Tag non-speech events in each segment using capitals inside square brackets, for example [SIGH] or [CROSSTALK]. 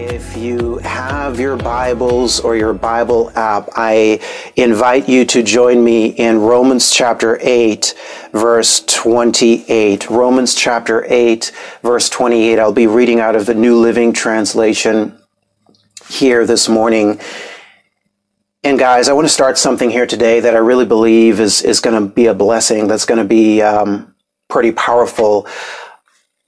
If you have your Bibles or your Bible app, I invite you to join me in Romans chapter 8, verse 28. Romans chapter 8, verse 28. I'll be reading out of the New Living Translation here this morning. And guys, I want to start something here today that I really believe is, is going to be a blessing, that's going to be um, pretty powerful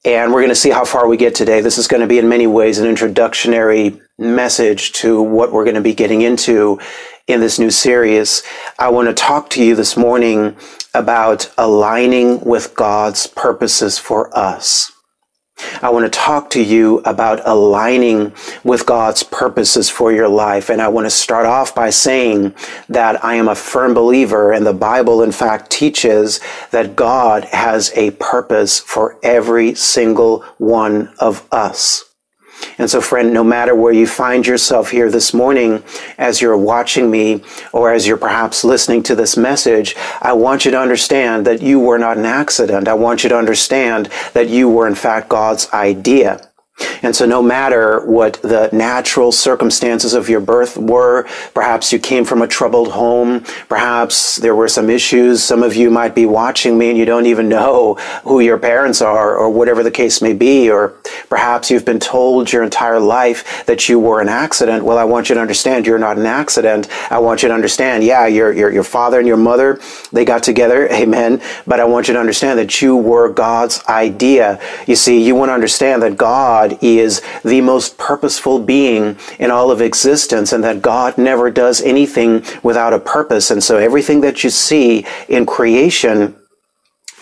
and we're going to see how far we get today. This is going to be in many ways an introductory message to what we're going to be getting into in this new series. I want to talk to you this morning about aligning with God's purposes for us. I want to talk to you about aligning with God's purposes for your life. And I want to start off by saying that I am a firm believer, and the Bible, in fact, teaches that God has a purpose for every single one of us. And so, friend, no matter where you find yourself here this morning, as you're watching me or as you're perhaps listening to this message, I want you to understand that you were not an accident. I want you to understand that you were, in fact, God's idea. And so no matter what the natural circumstances of your birth were, perhaps you came from a troubled home, perhaps there were some issues, some of you might be watching me and you don't even know who your parents are or whatever the case may be, or perhaps you've been told your entire life that you were an accident. Well, I want you to understand you're not an accident. I want you to understand, yeah, your, your, your father and your mother, they got together, [LAUGHS] amen, but I want you to understand that you were God's idea. You see, you want to understand that God God is the most purposeful being in all of existence and that God never does anything without a purpose. And so everything that you see in creation,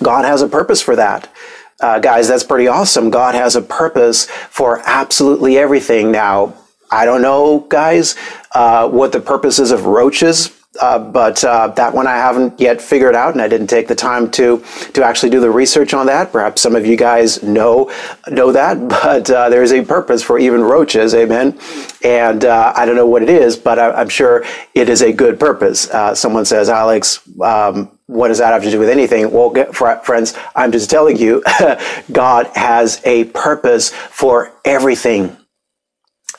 God has a purpose for that. Uh, guys, that's pretty awesome. God has a purpose for absolutely everything. Now, I don't know, guys, uh, what the purpose is of roaches. Uh, but uh, that one I haven't yet figured out, and I didn't take the time to to actually do the research on that. Perhaps some of you guys know know that, [LAUGHS] but uh, there is a purpose for even roaches, amen. And uh, I don't know what it is, but I, am sure it is a good purpose. Uh, someone says, Alex. Um, what does that have to do with anything? Well, friends, I'm just telling you, [LAUGHS] God has a purpose for everything.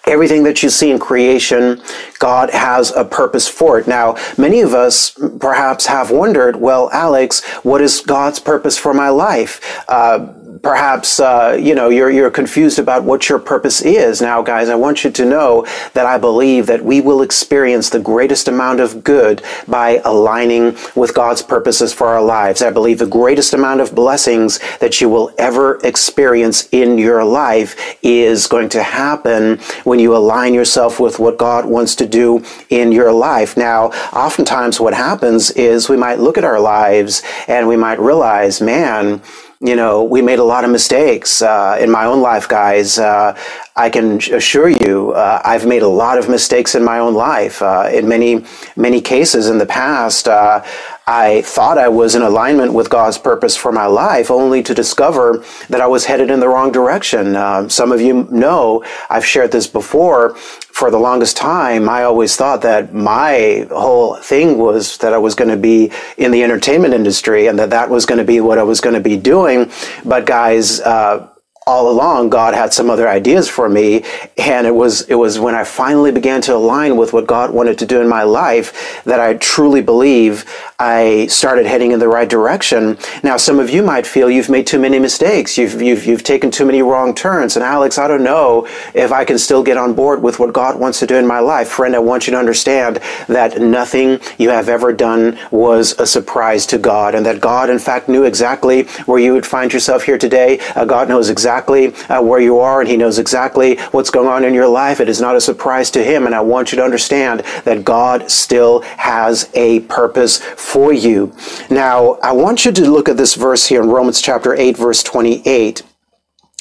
Everything that you see in creation, God has a purpose for it. Now, many of us perhaps have wondered, well, Alex, what is God's purpose for my life? Uh, perhaps uh, you know you're you're confused about what your purpose is. Now, guys, I want you to know that I believe that we will experience the greatest amount of good by aligning with God's purposes for our lives. I believe the greatest amount of blessings that you will ever experience in your life is going to happen when you align yourself with what God wants to do in your life. Now, oftentimes what happens is we might look at our lives and we might realize, man, you know, we made a lot of mistakes uh, in my own life, guys. Uh, I can assure you, uh, I've made a lot of mistakes in my own life. Uh, in many, many cases in the past, uh, I thought I was in alignment with God's purpose for my life, only to discover that I was headed in the wrong direction. Uh, some of you know I've shared this before. For the longest time, I always thought that my whole thing was that I was going to be in the entertainment industry and that that was going to be what I was going to be doing. But guys, uh, all along God had some other ideas for me and it was it was when I finally began to align with what God wanted to do in my life that I truly believe I started heading in the right direction. Now some of you might feel you've made too many mistakes. You've you've you've taken too many wrong turns and Alex, I don't know if I can still get on board with what God wants to do in my life. Friend, I want you to understand that nothing you have ever done was a surprise to God and that God in fact knew exactly where you would find yourself here today. Uh, God knows exactly uh, where you are and He knows exactly what's going on in your life. It is not a surprise to Him. And I want you to understand that God still has a purpose for you. Now, I want you to look at this verse here in Romans chapter 8, verse 28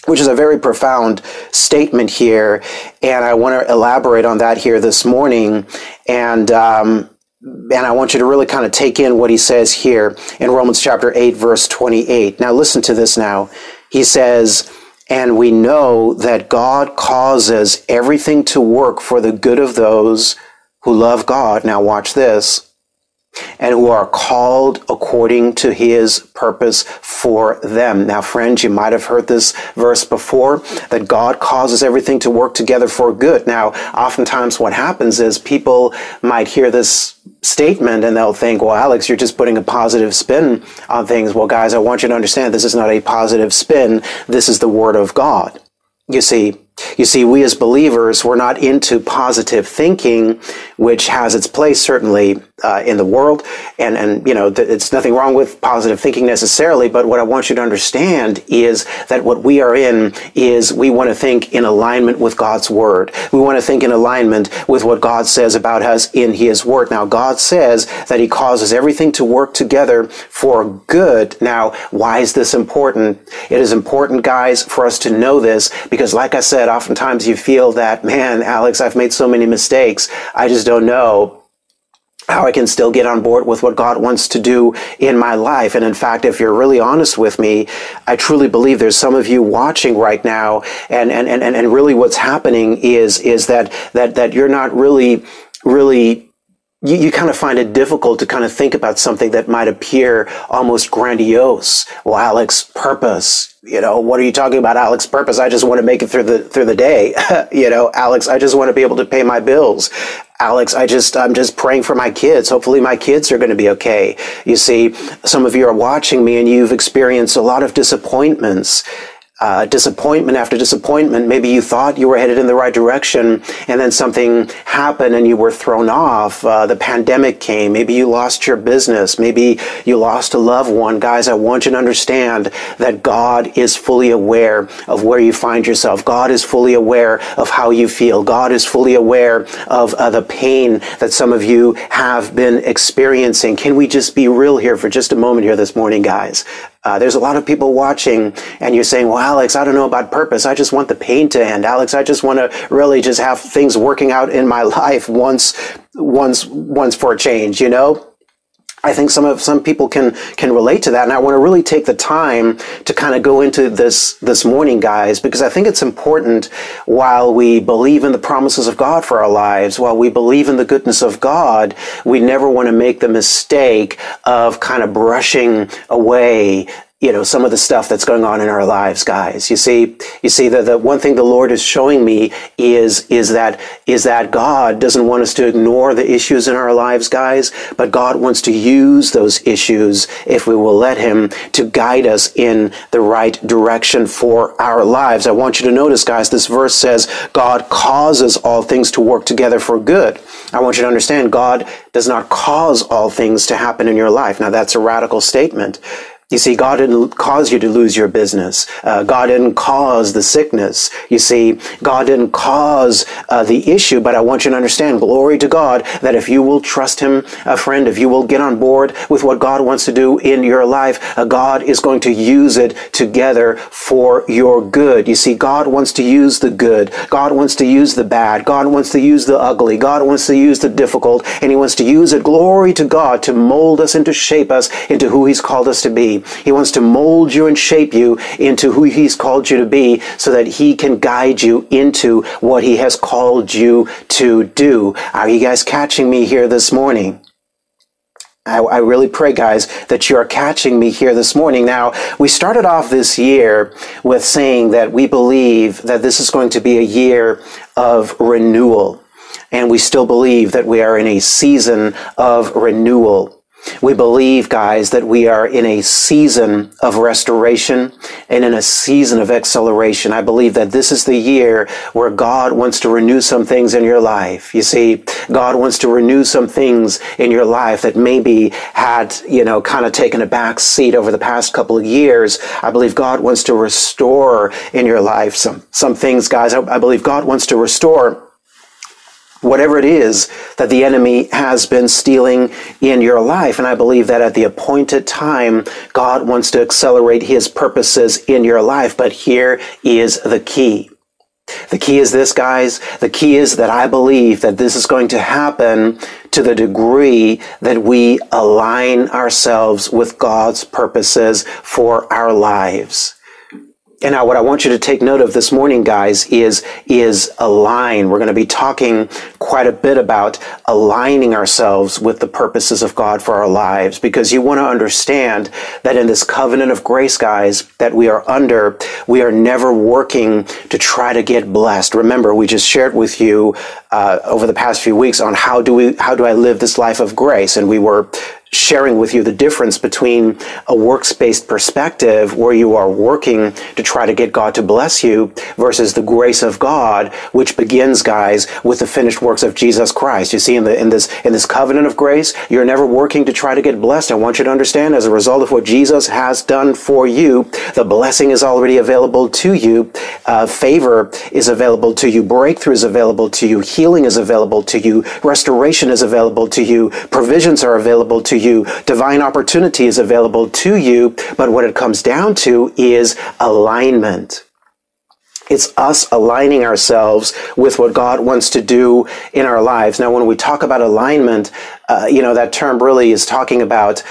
which is a very profound statement here. And I want to elaborate on that here this morning. And um, and I want you to really kind of take in what he says here in Romans chapter 8, verse 28. Now, listen to this now. He says, And we know that God causes everything to work for the good of those who love God. Now, watch this and who are called according to his purpose for them. Now, friends, you might have heard this verse before that God causes everything to work together for good. Now, oftentimes what happens is people might hear this statement and they'll think, well, Alex, you're just putting a positive spin on things. Well, guys, I want you to understand this is not a positive spin. This is the word of God. You see, you see, we as believers, we're not into positive thinking, which has its place certainly uh, in the world, and and you know, th- it's nothing wrong with positive thinking necessarily. But what I want you to understand is that what we are in is we want to think in alignment with God's word. We want to think in alignment with what God says about us in His word. Now, God says that He causes everything to work together for good. Now, why is this important? It is important, guys, for us to know this because, like I said oftentimes you feel that, man, Alex, I've made so many mistakes. I just don't know how I can still get on board with what God wants to do in my life. And in fact, if you're really honest with me, I truly believe there's some of you watching right now and, and, and, and really what's happening is, is that, that, that you're not really, really you, you kind of find it difficult to kind of think about something that might appear almost grandiose. Well, Alex, purpose. You know, what are you talking about, Alex? Purpose. I just want to make it through the through the day. [LAUGHS] you know, Alex, I just want to be able to pay my bills. Alex, I just I'm just praying for my kids. Hopefully my kids are going to be okay. You see, some of you are watching me and you've experienced a lot of disappointments uh, disappointment after disappointment. Maybe you thought you were headed in the right direction, and then something happened and you were thrown off. Uh, the pandemic came. Maybe you lost your business. Maybe you lost a loved one. Guys, I want you to understand that God is fully aware of where you find yourself. God is fully aware of how you feel. God is fully aware of uh, the pain that some of you have been experiencing. Can we just be real here for just a moment here this morning, guys? Uh, there's a lot of people watching and you're saying, well, Alex, I don't know about purpose. I just want the pain to end. Alex, I just want to really just have things working out in my [LAUGHS] life once, once, once for a change, you know? I think some of some people can can relate to that, and I want to really take the time to kind of go into this this morning, guys, because I think it's important. While we believe in the promises of God for our lives, while we believe in the goodness of God, we never want to make the mistake of kind of brushing away you know, some of the stuff that's going on in our lives, guys. You see, you see that the one thing the Lord is showing me is, is that, is that God doesn't want us to ignore the issues in our lives, guys, but God wants to use those issues, if we will let Him, to guide us in the right direction for our lives. I want you to notice, guys, this verse says, God causes all things to work together for good. I want you to understand, God does not cause all things to happen in your life. Now, that's a radical statement. You see, God didn't cause you to lose your business. Uh, God didn't cause the sickness. You see, God didn't cause uh, the issue, but I want you to understand, glory to God, that if you will trust Him, a friend, if you will get on board with what God wants to do in your life, uh, God is going to use it together for your good. You see, God wants to use the good. God wants to use the bad. God wants to use the ugly. God wants to use the difficult, and He wants to use it, glory to God, to mold us and to shape us into who He's called us to be. He wants to mold you and shape you into who He's called you to be so that He can guide you into what He has called you to do. Are you guys catching me here this morning? I, I, really pray, guys, that you are catching me here this morning. Now, we started off this year with saying that we believe that this is going to be a year of renewal. And we still believe that we are in a season of renewal. We believe, guys, that we are in a season of restoration and in a season of acceleration. I believe that this is the year where God wants to renew some things in your life. You see, God wants to renew some things in your life that maybe had, you know, kind of taken a back seat over the past couple of years. I believe God wants to restore in your life some, some things, guys. I, I believe God wants to restore whatever it is that the enemy has been stealing in your life. And I believe that at the appointed time, God wants to accelerate his purposes in your life. But here is the key. The key is this, guys. The key is that I believe that this is going to happen to the degree that we align ourselves with God's purposes for our lives. And now what I want you to take note of this morning, guys, is, is align. We're going to be talking quite a bit about aligning ourselves with the purposes of God for our lives because you want to understand that in this covenant of grace, guys, that we are under, we are never working to try to get blessed. Remember, we just shared with you, uh, over the past few weeks on how do we, how do I live this life of grace? And we were sharing with you the difference between a works-based perspective where you are working to try to get God to bless you versus the grace of God, which begins, guys, with the finished works of Jesus Christ. You see, in the, in this, in this covenant of grace, you're never working to try to get blessed. I want you to understand as a result of what Jesus has done for you, the blessing is already available to you. Uh, favor is available to you. Breakthrough is available to you. Healing is available to you. Restoration is available to you. Provisions are available you. Divine opportunity is available to you. But what it comes down to is alignment. It's us aligning ourselves with what God wants to do in our lives. Now, when we talk about alignment, uh, you know, that term really is talking about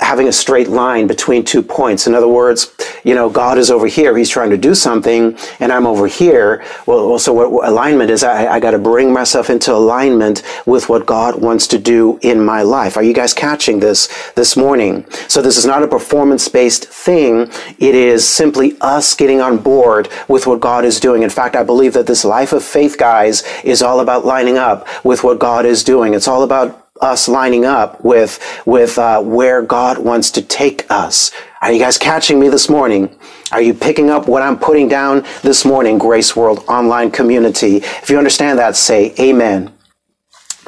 having a straight line between two points. In other words, you know, God is over here. He's trying to do something and I'm over here. Well, well so what alignment is, I, I got to bring myself into alignment with what God wants to do in my life. Are you guys catching this this morning? So this is not a performance based thing. It is simply us getting on board with what God is doing. In fact, I believe that this life of faith, guys, is all about lining up with what God is doing. It's all about us lining up with with uh, where God wants to take us. Are you guys catching me this morning? Are you picking up what I'm putting down this morning, Grace World Online Community? If you understand that, say Amen.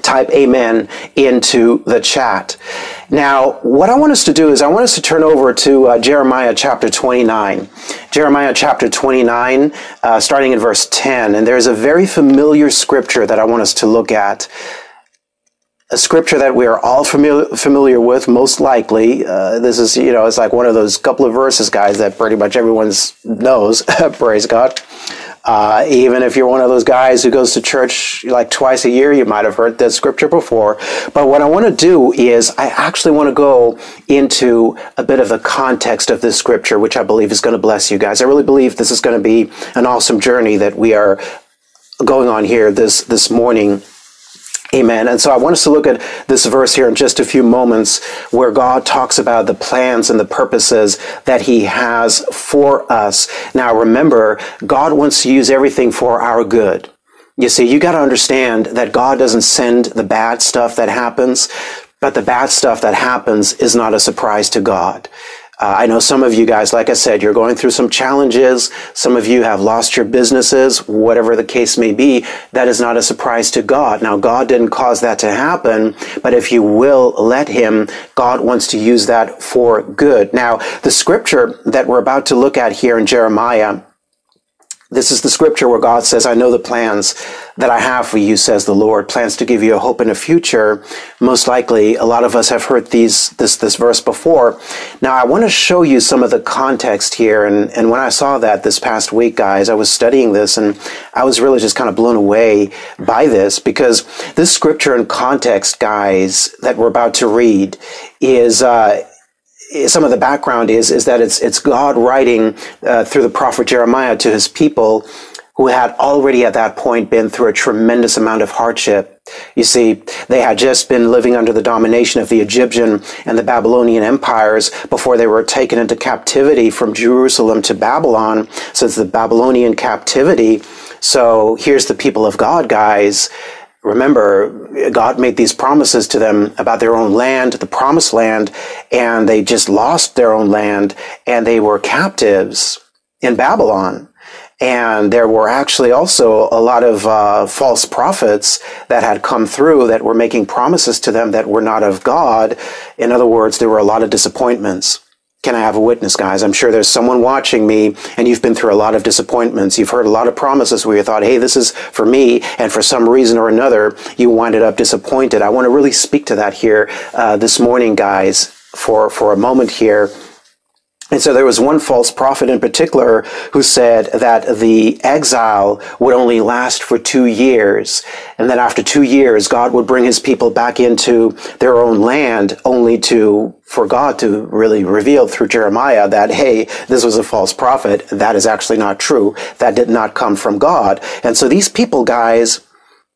Type Amen into the chat. Now, what I want us to do is I want us to turn over to uh, Jeremiah chapter 29. Jeremiah chapter 29, uh, starting in verse 10. And there's a very familiar scripture that I want us to look at a scripture that we are all familiar, familiar with, most likely. Uh, this is, you know, it's like one of those couple of verses, guys, that pretty much everyone knows. [LAUGHS] Praise God. Uh, even if you're one of those guys who goes to church like twice a year, you might have heard that scripture before. But what I want to do is I actually want to go into a bit of the context of this scripture, which I believe is going to bless you guys. I really believe this is going to be an awesome journey that we are going on here this, this morning Amen. And so I want us to look at this verse here in just a few moments where God talks about the plans and the purposes that he has for us. Now remember, God wants to use everything for our good. You see, you got to understand that God doesn't send the bad stuff that happens, but the bad stuff that happens is not a surprise to God. Uh, I know some of you guys, like I said, you're going through some challenges. Some of you have lost your businesses, whatever the case may be. That is not a surprise to God. Now, God didn't cause that to happen, but if you will let Him, God wants to use that for good. Now, the scripture that we're about to look at here in Jeremiah this is the scripture where God says, I know the plans that I have for you, says the Lord, plans to give you a hope and a future. Most likely, a lot of us have heard these, this, this verse before. Now, I want to show you some of the context here. And, and when I saw that this past week, guys, I was studying this and I was really just kind of blown away by this because this scripture and context, guys, that we're about to read is, uh, some of the background is is that it's it's God writing uh, through the prophet Jeremiah to his people who had already at that point been through a tremendous amount of hardship. You see, they had just been living under the domination of the Egyptian and the Babylonian empires before they were taken into captivity from Jerusalem to Babylon. So it's the Babylonian captivity. So here's the people of God, guys remember, God made these promises to them about their own land, the promised land, and they just lost their own land and they were captives in Babylon. And there were actually also a lot of uh, false prophets that had come through that were making promises to them that were not of God. In other words, there were a lot of disappointments. Can I have a witness, guys? I'm sure there's someone watching me and you've been through a lot of disappointments. You've heard a lot of promises where you thought, hey, this is for me. And for some reason or another, you winded up disappointed. I want to really speak to that here uh, this morning, guys, for, for a moment here And so there was one false prophet in particular who said that the exile would only last for two years. And that after two years, God would bring his people back into their own land only to, for God to really reveal through Jeremiah that, hey, this was a false prophet. That is actually not true. That did not come from God. And so these people, guys,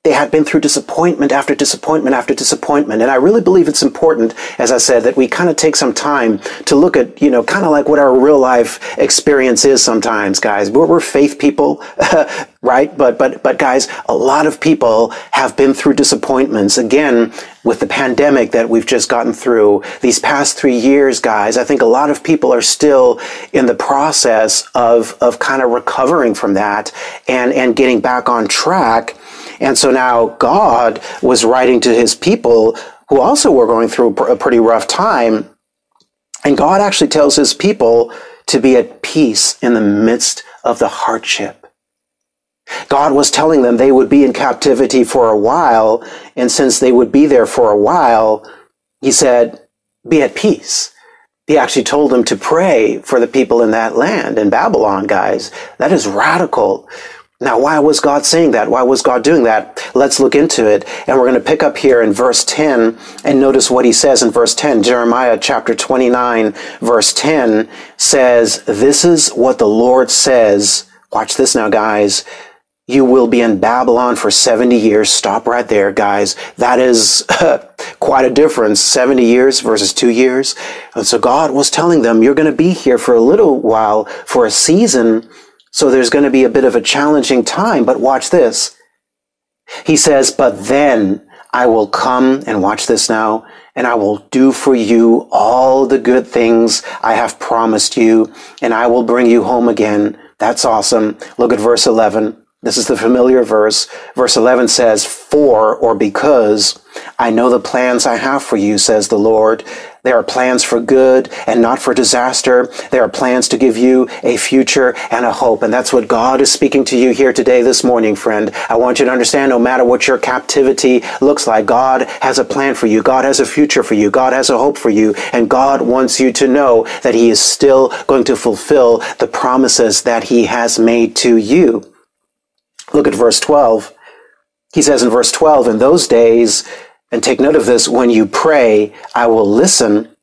they had been through disappointment after disappointment after disappointment. And I really believe it's important, as I said, that we kind of take some time to look at, you know, kind of like what our real life experience is sometimes, guys. We're, we're faith people, [LAUGHS] right? But, but, but guys, a lot of people have been through disappointments. Again, with the pandemic that we've just gotten through these past three years, guys, I think a lot of people are still in the process of, of kind of recovering from that and, and getting back on track and so now God was writing to his people who also were going through a pretty rough time. And God actually tells his people to be at peace in the midst of the hardship. God was telling them they would be in captivity for a while. And since they would be there for a while, he said, be at peace. He actually told them to pray for the people in that land, in Babylon, guys. That is radical. Now, why was God saying that? Why was God doing that? Let's look into it. And we're going to pick up here in verse 10 and notice what he says in verse 10. Jeremiah chapter 29, verse 10 says, This is what the Lord says. Watch this now, guys. You will be in Babylon for 70 years. Stop right there, guys. That is [LAUGHS] quite a difference. 70 years versus two years. And so God was telling them, you're going to be here for a little while, for a season, so there's going to be a bit of a challenging time, but watch this. He says, but then I will come and watch this now, and I will do for you all the good things I have promised you, and I will bring you home again. That's awesome. Look at verse 11. This is the familiar verse. Verse 11 says, For or because I know the plans I have for you, says the Lord. There are plans for good and not for disaster. There are plans to give you a future and a hope. And that's what God is speaking to you here today, this morning, friend. I want you to understand no matter what your captivity looks like, God has a plan for you. God has a future for you. God has a hope for you. And God wants you to know that He is still going to fulfill the promises that He has made to you. Look at verse 12. He says in verse 12, in those days, and take note of this when you pray, I will listen.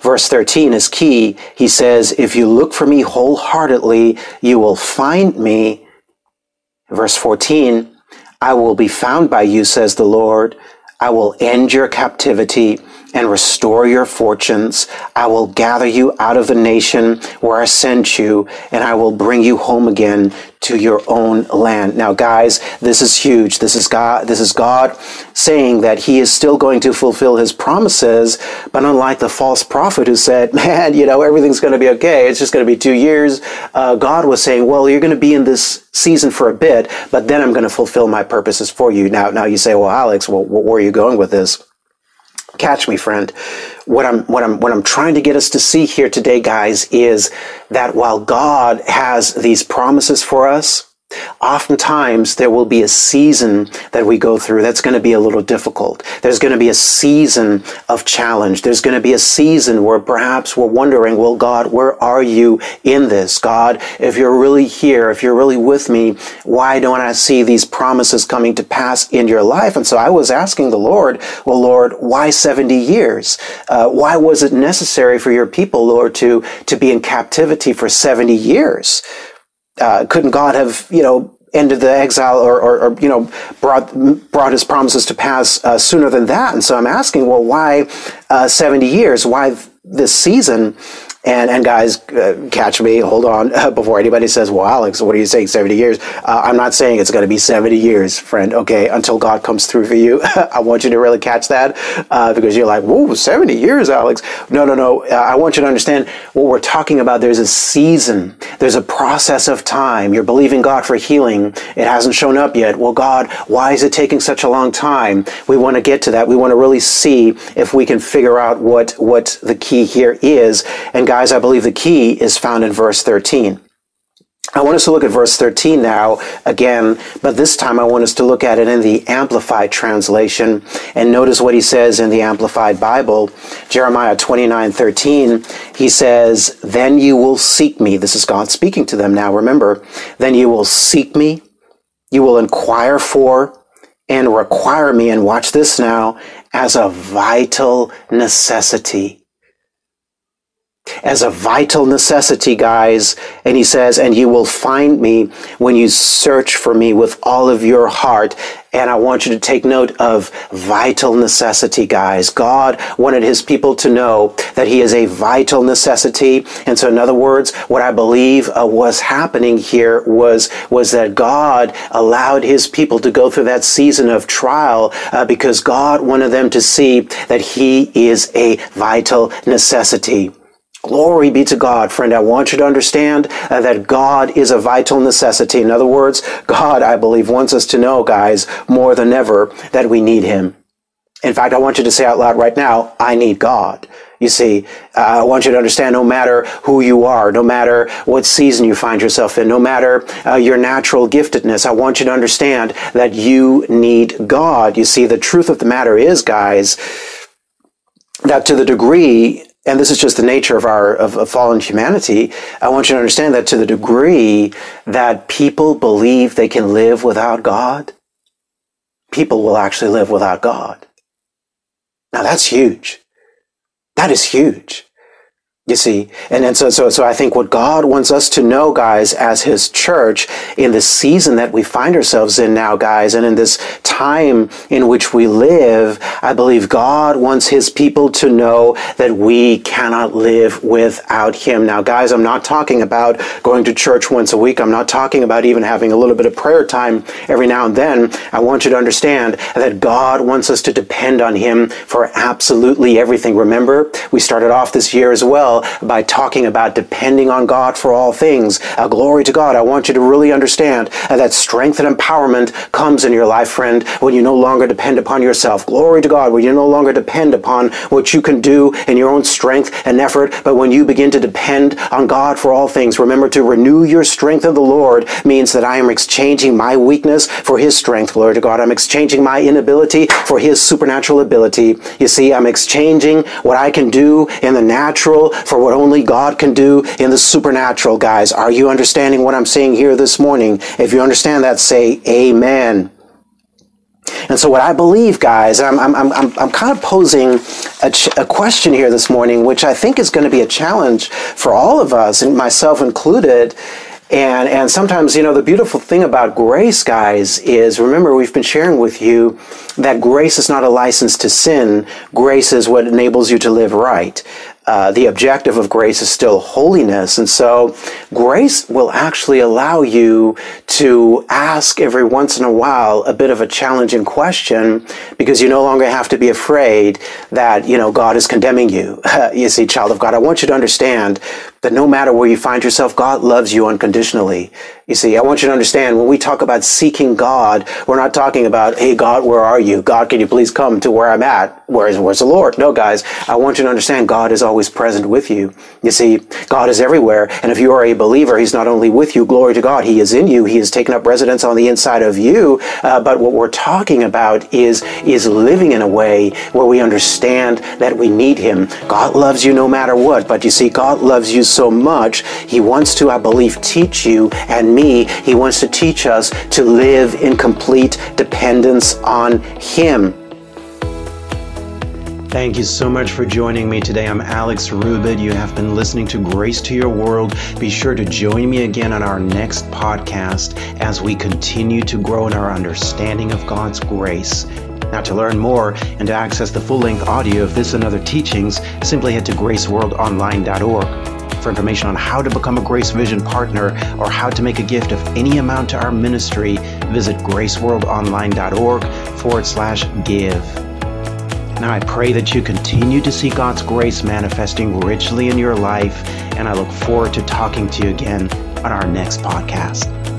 Verse 13 is key. He says, If you look for me wholeheartedly, you will find me. Verse 14, I will be found by you, says the Lord. I will end your captivity and restore your fortunes. I will gather you out of the nation where I sent you, and I will bring you home again to your own land. Now, guys, this is huge. This is God, this is God saying that he is still going to fulfill his promises, but unlike the false prophet who said, [LAUGHS] man, you know, everything's going to be okay. It's just going to be two years. Uh, God was saying, well, you're going to be in this season for a bit, but then I'm going to fulfill my purposes for you. Now, now you say, well, Alex, well, where are you going with this? Catch me friend. What i'm what i'm what i'm trying to get us to see here today guys is that while god has these promises for us Oftentimes, there will be a season that we go through that's going to be a little difficult. There's going to be a season of challenge. There's going to be a season where perhaps we're wondering, well, God, where are you in this? God, if you're really here, if you're really with me, why don't I see these promises coming to pass in your life? And so I was asking the Lord, well, Lord, why 70 years? Uh, why was it necessary for your people, Lord, to, to be in captivity for 70 years? Uh, couldn't God have, you know, ended the exile or, or, or, you know, brought, brought his promises to pass uh, sooner than that? And so I'm asking, well, why uh, 70 years? Why this season? And, and guys, uh, catch me, hold on, uh, [LAUGHS] before anybody says, well, Alex, what are you saying, 70 years? Uh, I'm not saying it's going to be 70 years, friend, okay, until God comes through for you. [LAUGHS] I want you to really catch that uh, because you're like, whoa, 70 years, Alex. No, no, no. Uh, I want you to understand what we're talking about. There's a season, there's a process of time. You're believing God for healing. It hasn't shown up yet. Well, God, why is it taking such a long time? We want to get to that. We want to really see if we can figure out what, what the key here is. And guys, I believe the key is found in verse 13. I want us to look at verse 13 now again, but this time I want us to look at it in the Amplified translation. And notice what he says in the Amplified Bible, Jeremiah 29 13. He says, Then you will seek me. This is God speaking to them now, remember. Then you will seek me, you will inquire for and require me, and watch this now, as a vital necessity as a vital necessity, guys. And he says, and you will find me when you search for me with all of your heart. And I want you to take note of vital necessity, guys. God wanted his people to know that he is a vital necessity. And so, in other words, what I believe uh, was happening here was, was that God allowed his people to go through that season of trial uh, because God wanted them to see that he is a vital necessity. Glory be to God, friend. I want you to understand uh, that God is a vital necessity. In other words, God, I believe, wants us to know, guys, more than ever, that we need Him. In fact, I want you to say out loud right now, I need God. You see, uh, I want you to understand no matter who you are, no matter what season you find yourself in, no matter uh, your natural giftedness, I want you to understand that you need God. You see, the truth of the matter is, guys, that to the degree and this is just the nature of our of, of, fallen humanity i want you to understand that to the degree that people believe they can live without god people will actually live without god. Now that's huge. That is huge you see, and, and so, so, so I think what God wants us to know, guys, as His church, in the season that we find ourselves in now, guys, and in this time in which we live, I believe God wants His people to know that we cannot live without Him. Now, guys, I'm not talking about going to church once a week. I'm not talking about even having a little bit of prayer time every now and then. I want you to understand that God wants us to depend on Him for absolutely everything. Remember, we started off this year as well well by talking about depending on God for all things. Uh, glory to God. I want you to really understand uh, that strength and empowerment comes in your life, friend, when you no longer depend upon yourself. Glory to God, when you no longer depend upon what you can do in your own strength and effort, but when you begin to depend on God for all things. Remember to renew your strength in the Lord means that I am exchanging my weakness for His strength. Glory to God. I'm exchanging my inability for His supernatural ability. You see, I'm exchanging what I can do in the natural for what only God can do in the supernatural, guys. Are you understanding what I'm saying here this morning? If you understand that, say amen. And so, what I believe, guys, I'm, I'm, I'm, I'm kind of posing a, ch- a question here this morning, which I think is going to be a challenge for all of us, and myself included. And, and sometimes, you know, the beautiful thing about grace, guys, is remember, we've been sharing with you that grace is not a license to sin. Grace is what enables you to live right. Uh, the objective of grace is still holiness. And so grace will actually allow you to ask every once in a while a bit of a challenging question because you no longer have to be afraid that, you know, God is condemning you. [LAUGHS] you see, child of God, I want you to understand that no matter where you find yourself, God loves you unconditionally. You see, I want you to understand when we talk about seeking God, we're not talking about, hey, God, where are you? God, can you please come to where I'm at? Where is, where's the Lord? No, guys, I want you to understand God is always present with you. You see, God is everywhere. And if you are a believer, He's not only with you, glory to God, He is in you. He has taken up residence on the inside of you. Uh, but what we're talking about is, is living in a way where we understand that we need Him. God loves you no matter what. But you see, God loves you so much, He wants to, I believe, teach you and me, He wants to teach us to live in complete dependence on Him. Thank you so much for joining me today. I'm Alex Rubit. You have been listening to Grace to Your World. Be sure to join me again on our next podcast as we continue to grow in our understanding of God's grace. Now, to learn more and to access the full length audio of this and other teachings, simply head to graceworldonline.org. For information on how to become a Grace Vision partner or how to make a gift of any amount to our ministry, visit graceworldonline.org forward slash give. Now, I pray that you continue to see God's grace manifesting richly in your life, and I look forward to talking to you again on our next podcast.